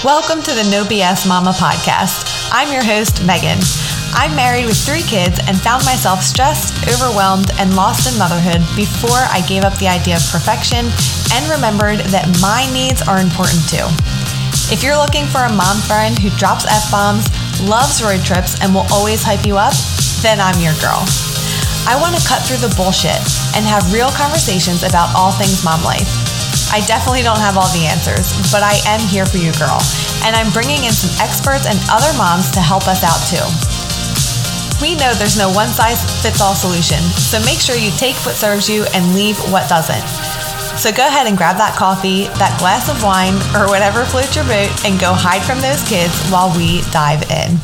Welcome to the No BS Mama podcast. I'm your host, Megan. I'm married with three kids and found myself stressed, overwhelmed, and lost in motherhood before I gave up the idea of perfection and remembered that my needs are important too. If you're looking for a mom friend who drops F bombs, loves road trips, and will always hype you up, then I'm your girl. I want to cut through the bullshit and have real conversations about all things mom life. I definitely don't have all the answers, but I am here for you, girl. And I'm bringing in some experts and other moms to help us out too. We know there's no one size fits all solution, so make sure you take what serves you and leave what doesn't. So go ahead and grab that coffee, that glass of wine, or whatever floats your boat, and go hide from those kids while we dive in.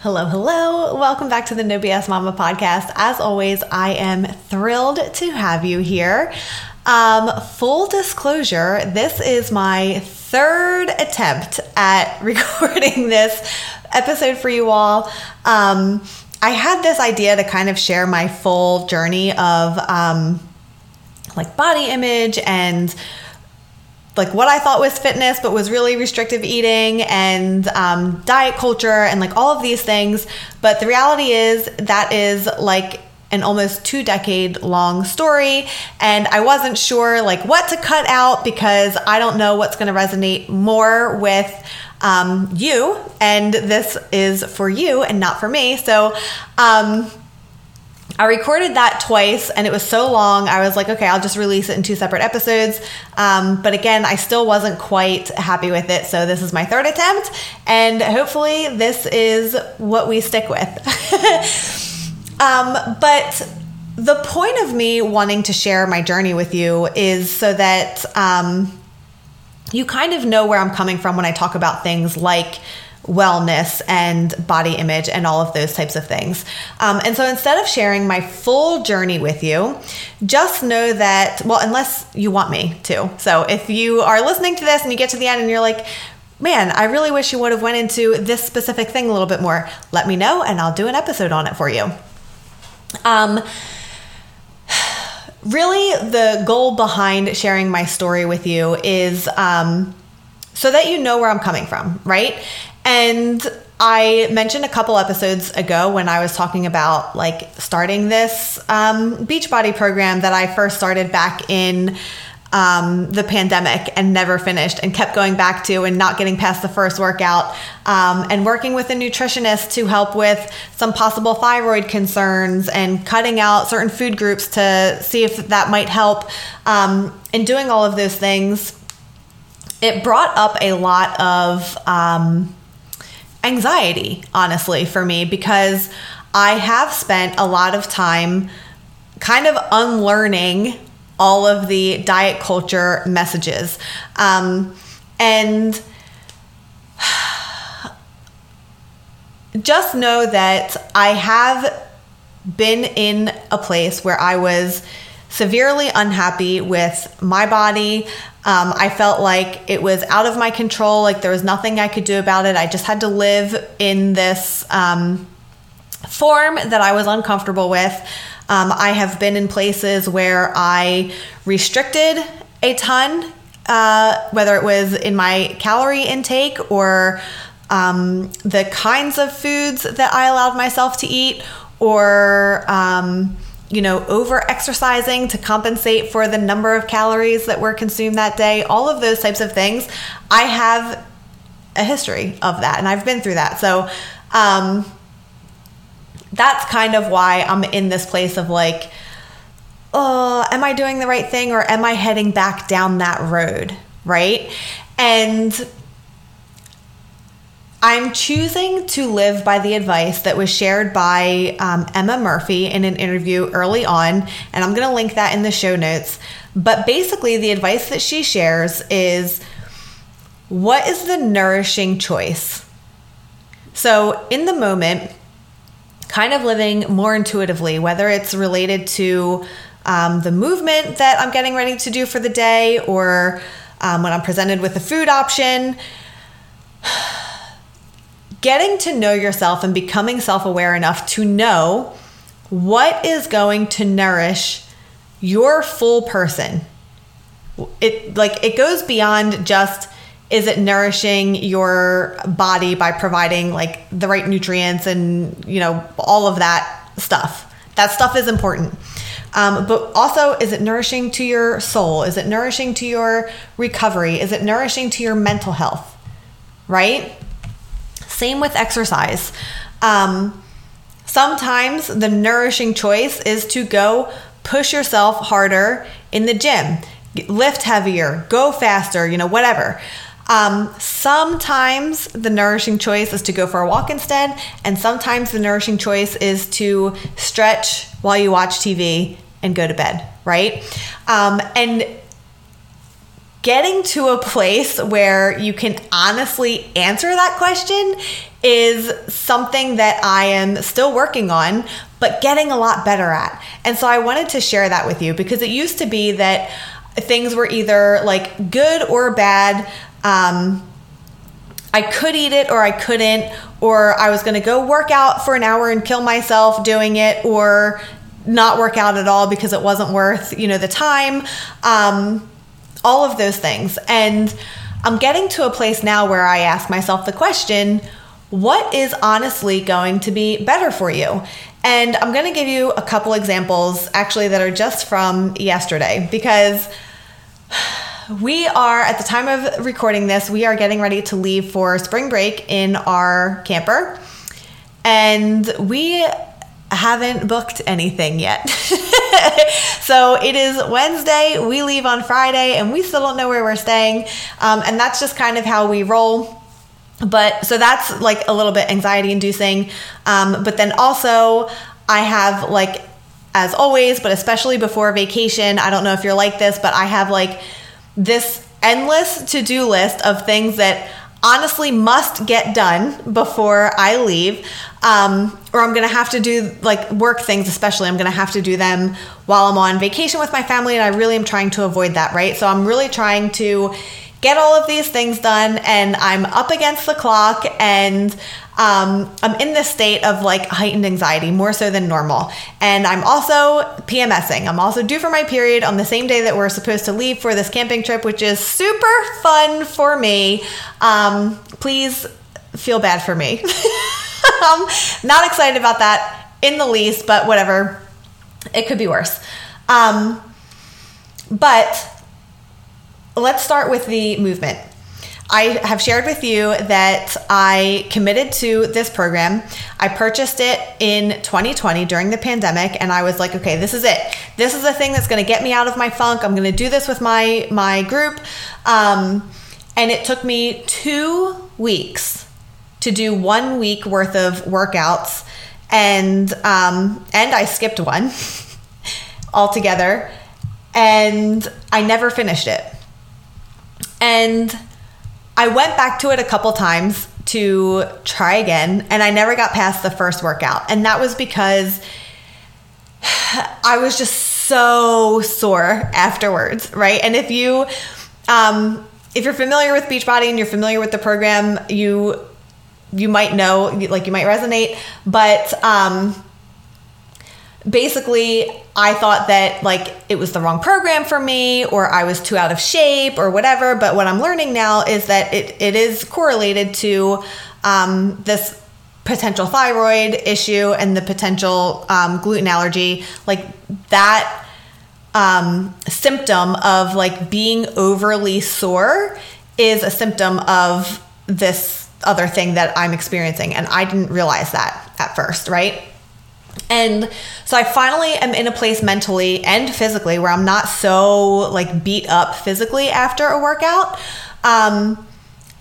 Hello, hello. Welcome back to the No BS Mama podcast. As always, I am thrilled to have you here. Um, full disclosure, this is my third attempt at recording this episode for you all. Um, I had this idea to kind of share my full journey of um, like body image and like what I thought was fitness, but was really restrictive eating and um, diet culture and like all of these things. But the reality is that is like an almost two decade long story and i wasn't sure like what to cut out because i don't know what's going to resonate more with um, you and this is for you and not for me so um, I recorded that twice and it was so long. I was like, okay, I'll just release it in two separate episodes. Um, but again, I still wasn't quite happy with it. So this is my third attempt. And hopefully, this is what we stick with. Um, but the point of me wanting to share my journey with you is so that um, you kind of know where I'm coming from when I talk about things like wellness and body image and all of those types of things. Um, and so instead of sharing my full journey with you, just know that, well, unless you want me to. So if you are listening to this and you get to the end and you're like, man, I really wish you would have went into this specific thing a little bit more, let me know and I'll do an episode on it for you. Um, really, the goal behind sharing my story with you is um, so that you know where I'm coming from, right? And I mentioned a couple episodes ago when I was talking about like starting this um, Beachbody program that I first started back in um, the pandemic and never finished and kept going back to and not getting past the first workout um, and working with a nutritionist to help with some possible thyroid concerns and cutting out certain food groups to see if that might help um, and doing all of those things. It brought up a lot of um, anxiety honestly for me because i have spent a lot of time kind of unlearning all of the diet culture messages. Um, and just know that I have been in a place where I was severely unhappy with my body. Um, I felt like it was out of my control, like there was nothing I could do about it. I just had to live in this um, form that I was uncomfortable with. Um, I have been in places where I restricted a ton, uh, whether it was in my calorie intake or um, the kinds of foods that I allowed myself to eat, or um, you know, over exercising to compensate for the number of calories that were consumed that day, all of those types of things. I have a history of that and I've been through that. So, um, that's kind of why I'm in this place of like, oh, am I doing the right thing or am I heading back down that road? Right. And I'm choosing to live by the advice that was shared by um, Emma Murphy in an interview early on, and I'm going to link that in the show notes. But basically, the advice that she shares is what is the nourishing choice? So, in the moment, kind of living more intuitively, whether it's related to um, the movement that I'm getting ready to do for the day or um, when I'm presented with a food option. Getting to know yourself and becoming self aware enough to know what is going to nourish your full person. It like it goes beyond just is it nourishing your body by providing like the right nutrients and you know all of that stuff? That stuff is important. Um, but also is it nourishing to your soul? Is it nourishing to your recovery? Is it nourishing to your mental health? Right? Same with exercise. Um, sometimes the nourishing choice is to go push yourself harder in the gym. Lift heavier. Go faster you know whatever um, sometimes the nourishing choice is to go for a walk instead, and sometimes the nourishing choice is to stretch while you watch TV and go to bed, right? Um, and getting to a place where you can honestly answer that question is something that I am still working on, but getting a lot better at. And so I wanted to share that with you because it used to be that things were either like good or bad um, I could eat it or I couldn't, or I was going to go work out for an hour and kill myself doing it, or not work out at all because it wasn't worth you know the time. Um, all of those things, and I'm getting to a place now where I ask myself the question. What is honestly going to be better for you? And I'm going to give you a couple examples actually that are just from yesterday because we are, at the time of recording this, we are getting ready to leave for spring break in our camper. And we haven't booked anything yet. so it is Wednesday. We leave on Friday and we still don't know where we're staying. Um, and that's just kind of how we roll. But so that's like a little bit anxiety inducing. Um, but then also, I have like, as always, but especially before vacation, I don't know if you're like this, but I have like this endless to do list of things that honestly must get done before I leave. Um, or I'm gonna have to do like work things, especially. I'm gonna have to do them while I'm on vacation with my family, and I really am trying to avoid that, right? So I'm really trying to get all of these things done, and I'm up against the clock, and um, I'm in this state of like heightened anxiety more so than normal. And I'm also PMSing. I'm also due for my period on the same day that we're supposed to leave for this camping trip, which is super fun for me. Um, please feel bad for me. I'm not excited about that in the least, but whatever. It could be worse. Um, but let's start with the movement. I have shared with you that I committed to this program. I purchased it in 2020 during the pandemic and I was like, okay, this is it. This is the thing that's going to get me out of my funk. I'm going to do this with my my group. Um, and it took me 2 weeks to do 1 week worth of workouts and um, and I skipped one altogether and I never finished it. And I went back to it a couple times to try again, and I never got past the first workout. And that was because I was just so sore afterwards, right? And if you, um, if you're familiar with Beachbody and you're familiar with the program, you you might know, like you might resonate, but um, basically I thought that like it was the wrong program for me or I was too out of shape or whatever. But what I'm learning now is that it, it is correlated to um, this potential thyroid issue and the potential um, gluten allergy. Like that um, symptom of like being overly sore is a symptom of this other thing that I'm experiencing. And I didn't realize that at first, right? And so I finally am in a place mentally and physically where I'm not so like beat up physically after a workout. Um,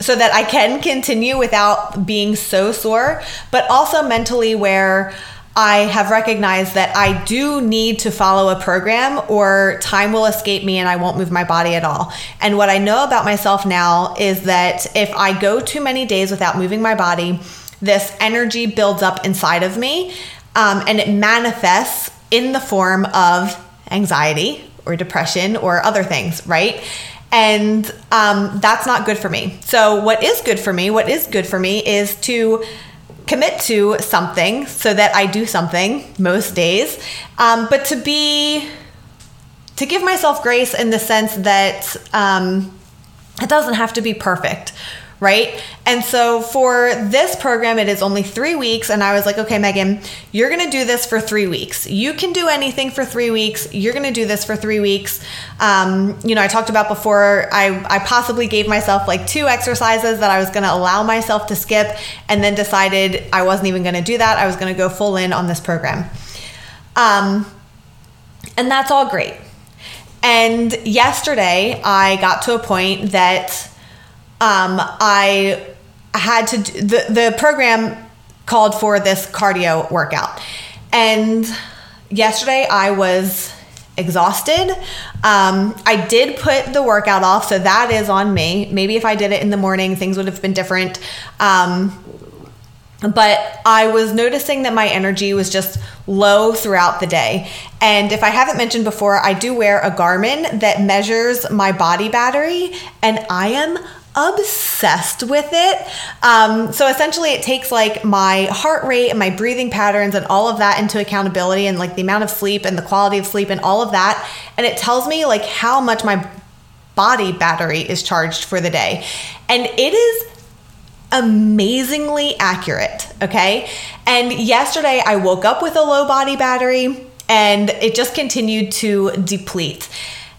so that I can continue without being so sore, but also mentally where I have recognized that I do need to follow a program or time will escape me and I won't move my body at all. And what I know about myself now is that if I go too many days without moving my body, this energy builds up inside of me um, and it manifests in the form of anxiety or depression or other things, right? And um, that's not good for me. So, what is good for me, what is good for me is to commit to something so that I do something most days, um, but to be, to give myself grace in the sense that, um, It doesn't have to be perfect, right? And so for this program, it is only three weeks. And I was like, okay, Megan, you're going to do this for three weeks. You can do anything for three weeks. You're going to do this for three weeks. Um, you know, I talked about before, I, I possibly gave myself like two exercises that I was going to allow myself to skip and then decided I wasn't even going to do that. I was going to go full in on this program. Um, and that's all great. And yesterday, I got to a point that um, I had to the the program called for this cardio workout, and yesterday I was exhausted. Um, I did put the workout off, so that is on me. Maybe if I did it in the morning, things would have been different. Um, but I was noticing that my energy was just low throughout the day. And if I haven't mentioned before, I do wear a Garmin that measures my body battery, and I am obsessed with it. Um, so essentially, it takes like my heart rate and my breathing patterns and all of that into accountability, and like the amount of sleep and the quality of sleep and all of that. And it tells me like how much my body battery is charged for the day. And it is amazingly accurate. Okay. And yesterday I woke up with a low body battery and it just continued to deplete.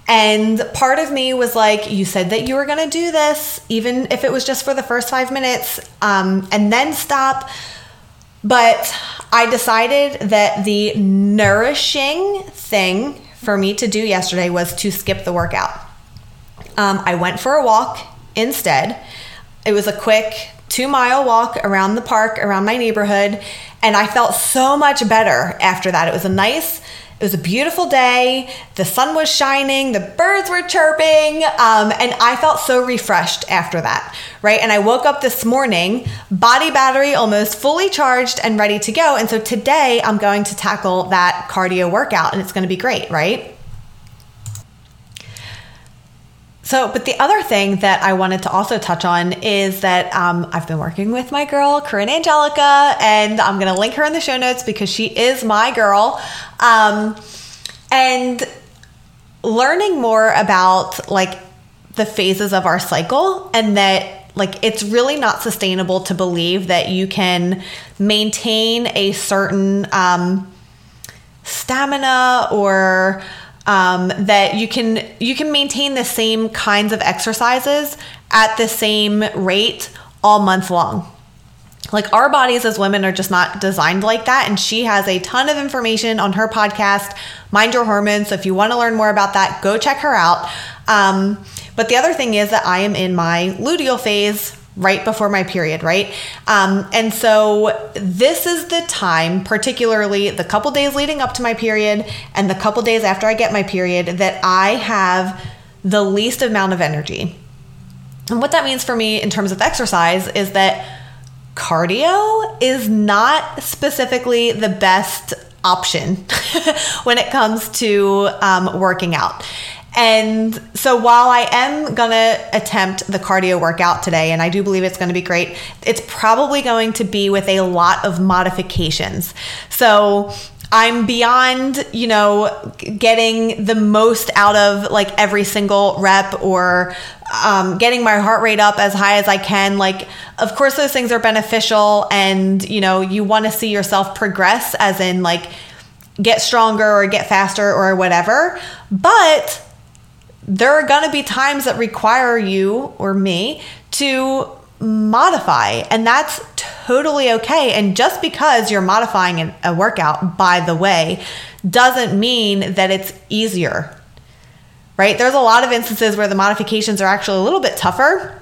And part of me was like, you said that you were going to do this, even if it was just for the first five minutes, um, and then stop. But I decided that the nourishing thing for me to do yesterday was to skip the workout. Um, I went for a walk instead. It was a quick two mile walk around the park, around my neighborhood, and I felt so much better after that. It was a nice, it was a beautiful day. The sun was shining, the birds were chirping, um, and I felt so refreshed after that, right? And I woke up this morning, body battery almost fully charged and ready to go. And so today I'm going to tackle that cardio workout, and it's going to be great, right? So, but the other thing that I wanted to also touch on is that um, I've been working with my girl, Corinne Angelica, and I'm going to link her in the show notes because she is my girl. Um, and learning more about like the phases of our cycle and that like it's really not sustainable to believe that you can maintain a certain um, stamina or um, that you can you can maintain the same kinds of exercises at the same rate all month long. Like our bodies as women are just not designed like that and she has a ton of information on her podcast mind your hormones. So if you want to learn more about that go check her out. Um, but the other thing is that i am in my luteal phase right before my period, right? Um, and so this is the time, particularly the couple days leading up to my period and the couple days after I get my period, that I have the least amount of energy. And what that means for me in terms of exercise is that cardio is not specifically the best option when it comes to um, working out. And so while I am going to attempt the cardio workout today, and I do believe it's going to be great, it's probably going to be with a lot of modifications. So I'm beyond, you know, getting the most out of like every single rep or um, getting my heart rate up as high as I can. Like, of course, those things are beneficial, and you know, you want to see yourself progress, as in like get stronger or get faster or whatever. But there are going to be times that require you or me to modify, and that's totally okay. And just because you're modifying a workout, by the way, doesn't mean that it's easier, right? There's a lot of instances where the modifications are actually a little bit tougher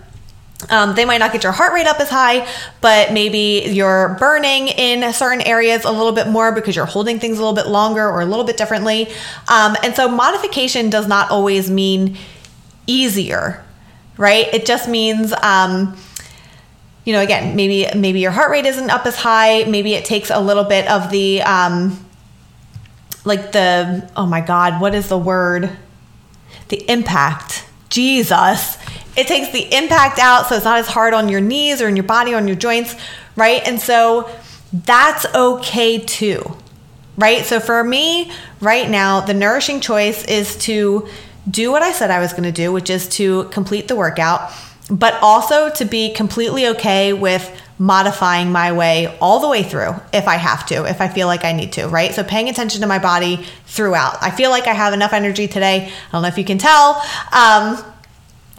um, they might not get your heart rate up as high, but maybe you're burning in certain areas a little bit more because you're holding things a little bit longer or a little bit differently. Um, and so modification does not always mean easier, right? It just means, um, you know, again, maybe maybe your heart rate isn't up as high. Maybe it takes a little bit of the, um, like the, oh my God, what is the word? The impact. Jesus it takes the impact out so it's not as hard on your knees or in your body or on your joints, right? And so that's okay too, right? So for me right now, the nourishing choice is to do what I said I was going to do, which is to complete the workout, but also to be completely okay with modifying my way all the way through if I have to, if I feel like I need to, right? So paying attention to my body throughout. I feel like I have enough energy today. I don't know if you can tell. Um,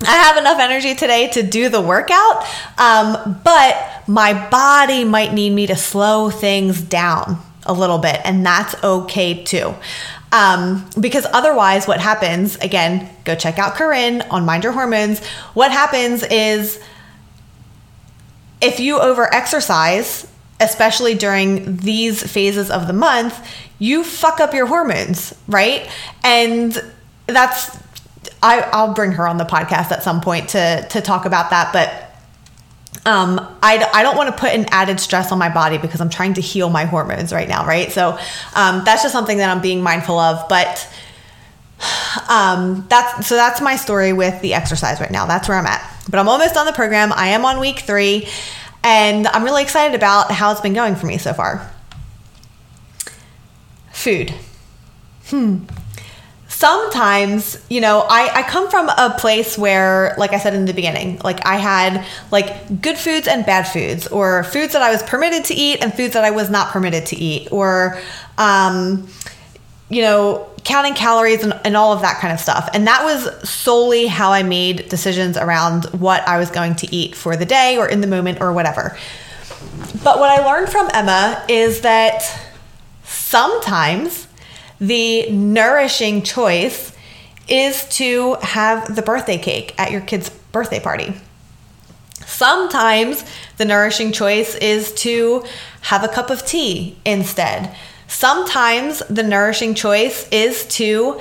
I have enough energy today to do the workout, um, but my body might need me to slow things down a little bit, and that's okay too. Um, because otherwise, what happens, again, go check out Corinne on Mind Your Hormones. What happens is if you over exercise, especially during these phases of the month, you fuck up your hormones, right? And that's I, I'll bring her on the podcast at some point to to talk about that, but um, I, I don't want to put an added stress on my body because I'm trying to heal my hormones right now, right? So um, that's just something that I'm being mindful of. But um, that's so that's my story with the exercise right now. That's where I'm at. But I'm almost on the program. I am on week three, and I'm really excited about how it's been going for me so far. Food. Hmm sometimes you know I, I come from a place where like i said in the beginning like i had like good foods and bad foods or foods that i was permitted to eat and foods that i was not permitted to eat or um, you know counting calories and, and all of that kind of stuff. And that was solely how i made decisions around what i was going to eat for the day or in the moment or whatever. But what i learned from emma is that sometimes the nourishing choice is to have the birthday cake at your kid's birthday party. Sometimes the nourishing choice is to have a cup of tea instead. Sometimes the nourishing choice is to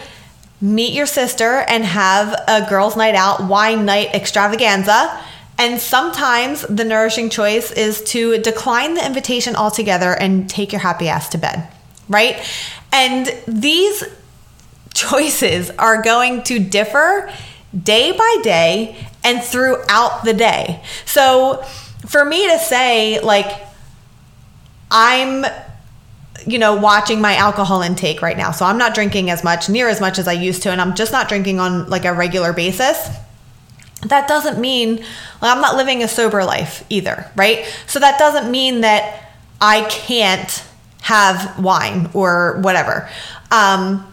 meet your sister and have a girls' night out, wine night extravaganza. And sometimes the nourishing choice is to decline the invitation altogether and take your happy ass to bed, right? And these choices are going to differ day by day and throughout the day. So for me to say, like, I'm you know, watching my alcohol intake right now. So I'm not drinking as much, near as much as I used to, and I'm just not drinking on like a regular basis. That doesn't mean I'm not living a sober life either, right? So that doesn't mean that I can't have wine or whatever. Um,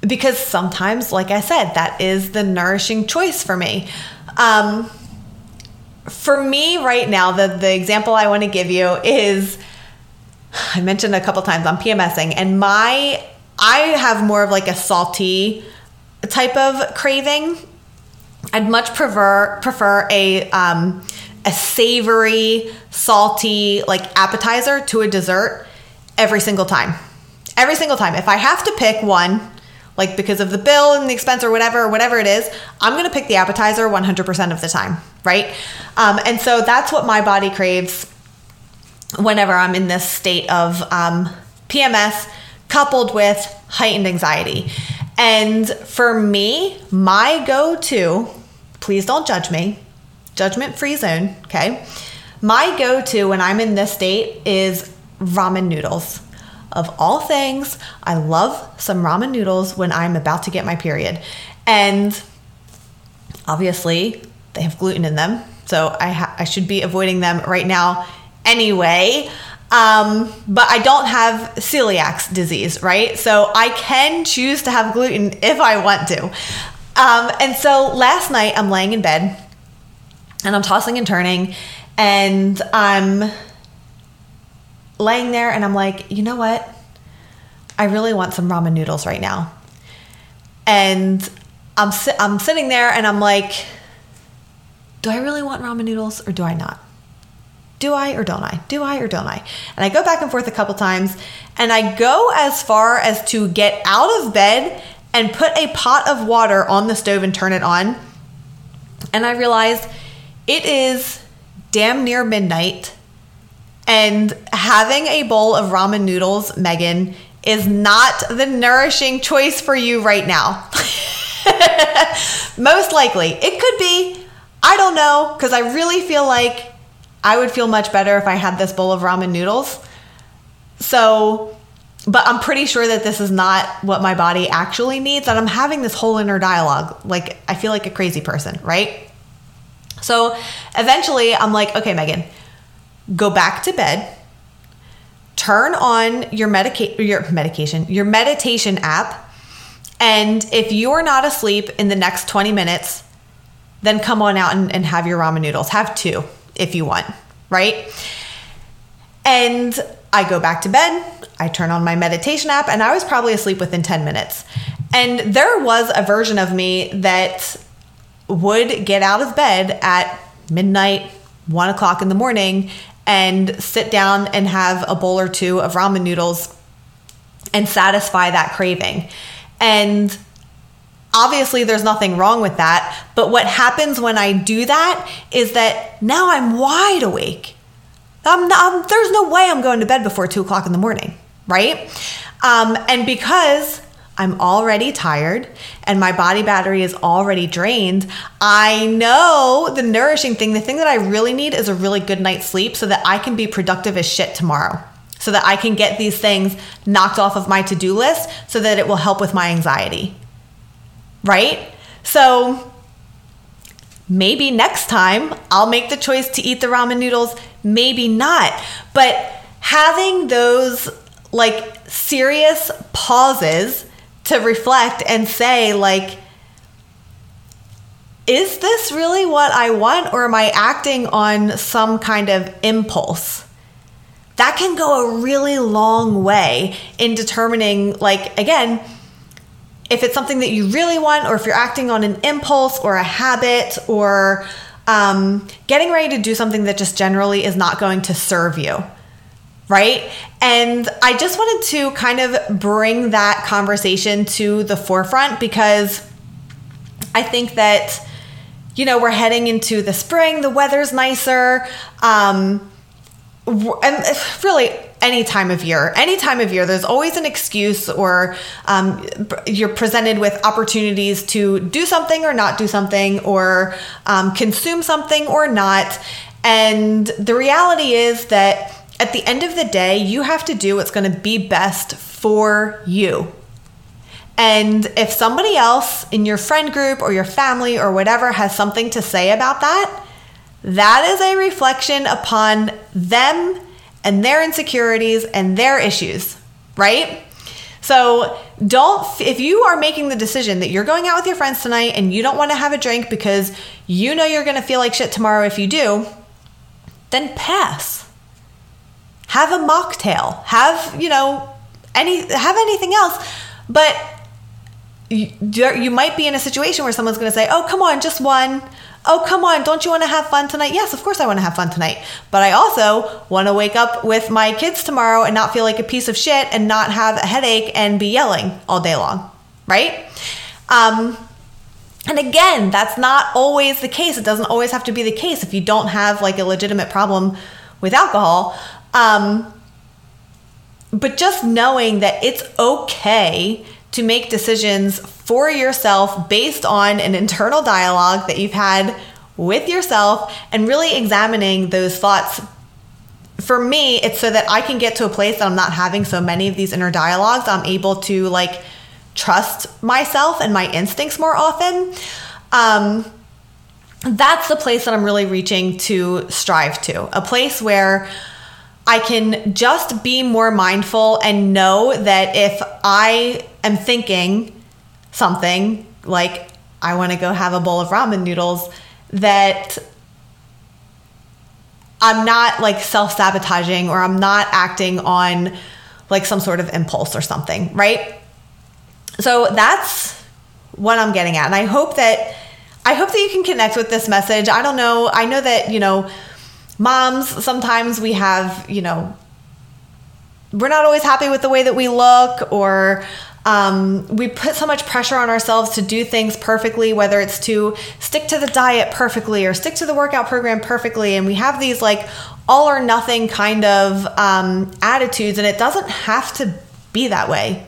because sometimes, like I said, that is the nourishing choice for me. Um, for me, right now, the, the example I want to give you is I mentioned a couple times I'm PMSing, and my I have more of like a salty type of craving. I'd much prefer prefer a um, a savory, salty like appetizer to a dessert every single time. Every single time. If I have to pick one, like because of the bill and the expense or whatever, or whatever it is, I'm going to pick the appetizer 100% of the time, right? Um, and so that's what my body craves whenever I'm in this state of um, PMS coupled with heightened anxiety. And for me, my go to, please don't judge me, judgment free zone, okay? My go to when I'm in this state is ramen noodles. Of all things, I love some ramen noodles when I'm about to get my period. And obviously, they have gluten in them. So I, ha- I should be avoiding them right now anyway. Um, but I don't have celiac disease, right? So I can choose to have gluten if I want to. Um, and so last night I'm laying in bed and I'm tossing and turning and I'm laying there and I'm like, you know what? I really want some ramen noodles right now. And I'm si- I'm sitting there and I'm like, do I really want ramen noodles or do I not? Do I or don't I? Do I or don't I? And I go back and forth a couple times and I go as far as to get out of bed and put a pot of water on the stove and turn it on. And I realize it is damn near midnight and having a bowl of ramen noodles, Megan, is not the nourishing choice for you right now. Most likely. It could be. I don't know, because I really feel like I would feel much better if I had this bowl of ramen noodles. So, but I'm pretty sure that this is not what my body actually needs. And I'm having this whole inner dialogue. Like, I feel like a crazy person, right? So eventually I'm like, okay, Megan, go back to bed, turn on your medica- your medication, your meditation app. And if you're not asleep in the next 20 minutes, then come on out and, and have your ramen noodles. Have two if you want, right? And I go back to bed, I turn on my meditation app, and I was probably asleep within 10 minutes. And there was a version of me that would get out of bed at midnight, one o'clock in the morning, and sit down and have a bowl or two of ramen noodles and satisfy that craving. And obviously, there's nothing wrong with that. But what happens when I do that is that now I'm wide awake. I'm, I'm, there's no way I'm going to bed before two o'clock in the morning, right? Um, and because I'm already tired and my body battery is already drained, I know the nourishing thing, the thing that I really need is a really good night's sleep so that I can be productive as shit tomorrow. So that I can get these things knocked off of my to do list so that it will help with my anxiety. Right? So maybe next time I'll make the choice to eat the ramen noodles, maybe not. But having those like serious pauses to reflect and say like is this really what I want or am I acting on some kind of impulse? That can go a really long way in determining like again if it's something that you really want or if you're acting on an impulse or a habit or um, getting ready to do something that just generally is not going to serve you right? And I just wanted to kind of bring that conversation to the forefront because I think that, you know, we're heading into the spring, the weather's nicer. Um, and really, any time of year, any time of year, there's always an excuse or um, you're presented with opportunities to do something or not do something or um, consume something or not. And the reality is that at the end of the day, you have to do what's going to be best for you. And if somebody else in your friend group or your family or whatever has something to say about that, that is a reflection upon them and their insecurities and their issues, right? So don't, if you are making the decision that you're going out with your friends tonight and you don't want to have a drink because you know you're going to feel like shit tomorrow if you do, then pass have a mocktail, have, you know, any have anything else, but you, you might be in a situation where someone's going to say, "Oh, come on, just one." Oh, come on, don't you want to have fun tonight? Yes, of course I want to have fun tonight. But I also want to wake up with my kids tomorrow and not feel like a piece of shit and not have a headache and be yelling all day long, right? Um, and again, that's not always the case. It doesn't always have to be the case if you don't have like a legitimate problem with alcohol. Um, but just knowing that it's okay to make decisions for yourself based on an internal dialogue that you've had with yourself and really examining those thoughts. For me, it's so that I can get to a place that I'm not having so many of these inner dialogues. I'm able to like trust myself and my instincts more often. Um, that's the place that I'm really reaching to strive to. A place where I can just be more mindful and know that if I am thinking something like I want to go have a bowl of ramen noodles, that I'm not like self sabotaging or I'm not acting on like some sort of impulse or something, right? So that's what I'm getting at. And I hope that I hope that you can connect with this message. I don't know. I know that, you know, moms, sometimes we have, you know, we're not always happy with the way that we look or um, we put so much pressure on ourselves to do things perfectly, whether it's to stick to the diet perfectly or stick to the workout program perfectly. And we have these like all or nothing kind of um, attitudes, and it doesn't have to be that way.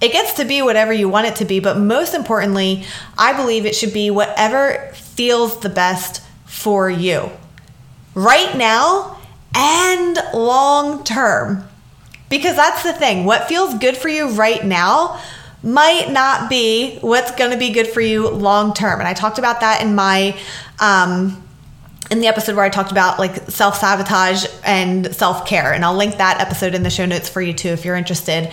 It gets to be whatever you want it to be, but most importantly, I believe it should be whatever feels the best for you right now and long term. Because that's the thing. What feels good for you right now might not be what's going to be good for you long term. And I talked about that in my um, in the episode where I talked about like self sabotage and self care, and I'll link that episode in the show notes for you too if you're interested.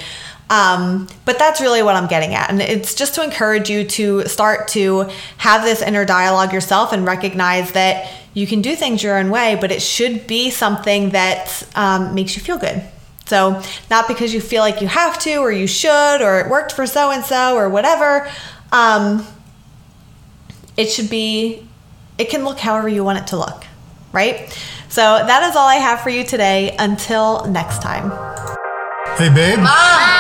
Um, but that's really what I'm getting at. And it's just to encourage you to start to have this inner dialogue yourself and recognize that you can do things your own way, but it should be something that um, makes you feel good. So, not because you feel like you have to or you should or it worked for so and so or whatever. Um, it should be, it can look however you want it to look, right? So, that is all I have for you today. Until next time. Hey, babe. Mom!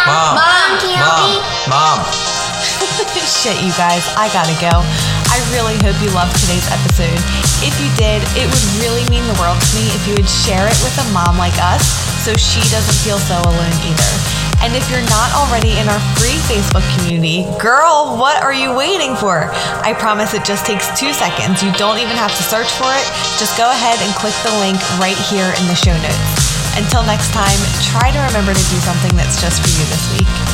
Mom! Mom, can you help me? Mom! Shit, you guys, I gotta go. I really hope you loved today's episode. If you did, it would really mean the world to me if you would share it with a mom like us so she doesn't feel so alone either. And if you're not already in our free Facebook community, girl, what are you waiting for? I promise it just takes two seconds. You don't even have to search for it. Just go ahead and click the link right here in the show notes. Until next time, try to remember to do something that's just for you this week.